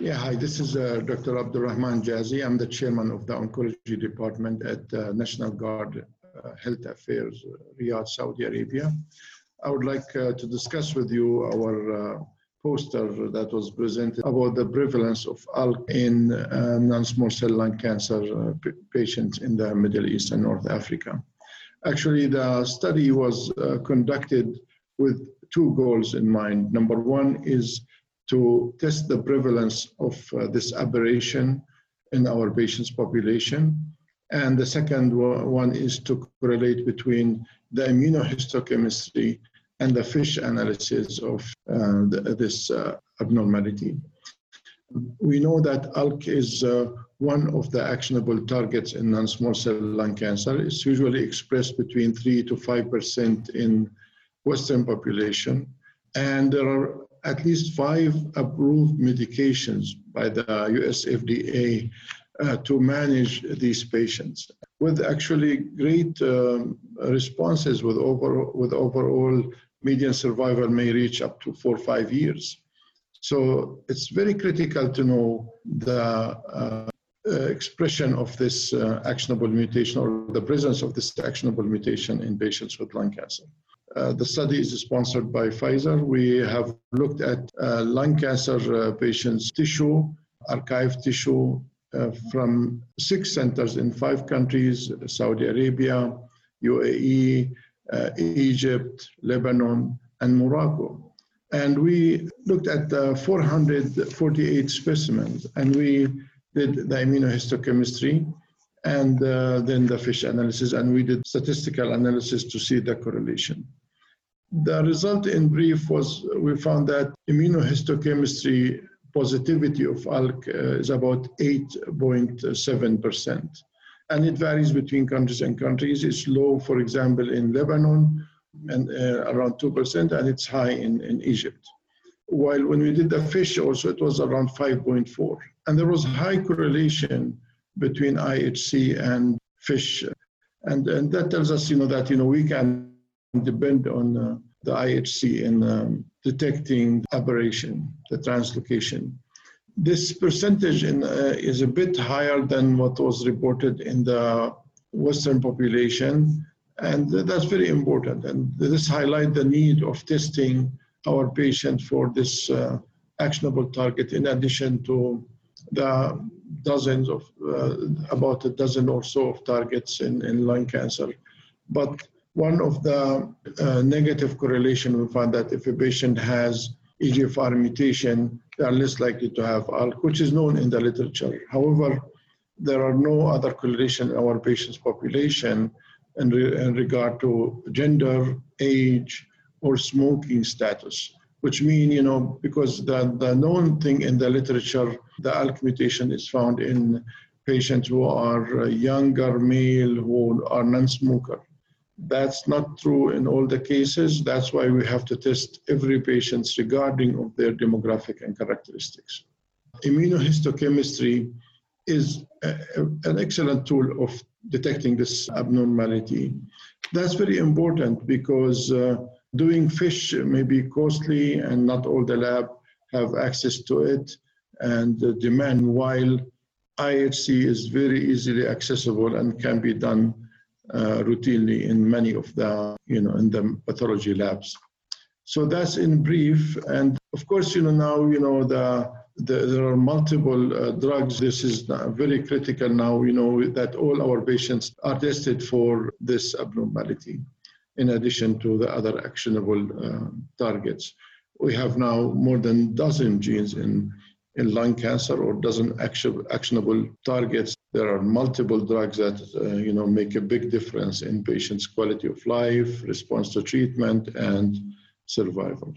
Yeah, hi, this is uh, Dr. Abdul Rahman Jazieh. I'm the chairman of the oncology department at uh, National Guard uh, Health Affairs, uh, Riyadh, Saudi Arabia. I would like uh, to discuss with you our uh, poster that was presented about the prevalence of ALK in non-small cell lung cancer patients in the Middle East and North Africa. Actually, the study was conducted with two goals in mind. Number one is to test the prevalence of uh, this aberration in our patients' population. And the second one is to correlate between the immunohistochemistry and the FISH analysis of uh, the, this uh, abnormality. We know that ALK is uh, one of the actionable targets in non-small cell lung cancer. It's usually expressed between 3 to 5% in Western population. And there are at least five approved medications by the US FDA uh, to manage these patients with actually great um, responses with, over, with overall median survival may reach up to four or five years. So it's very critical to know the uh, uh, expression of this uh, actionable mutation or the presence of this actionable mutation in patients with lung cancer. Uh, the study is sponsored by Pfizer. We have looked at uh, lung cancer uh, patients' tissue, archived tissue uh, from six centers in five countries Saudi Arabia, UAE, Egypt, Lebanon, and Morocco. And we looked at 448 specimens and we did the immunohistochemistry and uh, then the FISH analysis, and we did statistical analysis to see the correlation. The result in brief was we found that immunohistochemistry positivity of ALK uh, is about 8.7%. And it varies between countries and countries. It's low, for example, in Lebanon, and uh, around 2%, and it's high in, in Egypt. While when we did the FISH also, it was around 5.4. And there was high correlation between IHC and FISH. And, and that tells us, you know, that, you know, we can depend on uh, the IHC in um, detecting aberration, the translocation. This percentage in, uh, is a bit higher than what was reported in the Western population, and that's very important. And this highlights the need of testing our patient for this uh, actionable target in addition to the dozens of, uh, about a dozen or so of targets in, in lung cancer. But one of the uh, negative correlation we find that if a patient has EGFR mutation, they are less likely to have ALK, which is known in the literature. However, there are no other correlation in our patient's population in, re in regard to gender, age, or smoking status, which mean, you know, because the, the known thing in the literature, the ALK mutation is found in patients who are younger male, who are non-smoker. That's not true in all the cases. That's why we have to test every patient regarding of their demographic and characteristics. Immunohistochemistry is a, a, an excellent tool of detecting this abnormality. That's very important because uh, doing FISH may be costly and not all the lab have access to it and uh, demand while IHC is very easily accessible and can be done routinely in many of the, you know, in the pathology labs. So that's in brief. And of course, you know, now, you know, the, the there are multiple uh, drugs. This is very critical now, you know, that all our patients are tested for this abnormality in addition to the other actionable uh, targets. We have now more than dozen genes in, in lung cancer or dozen action, actionable targets there are multiple drugs that uh, you know make a big difference in patients' quality of life, response to treatment, and survival.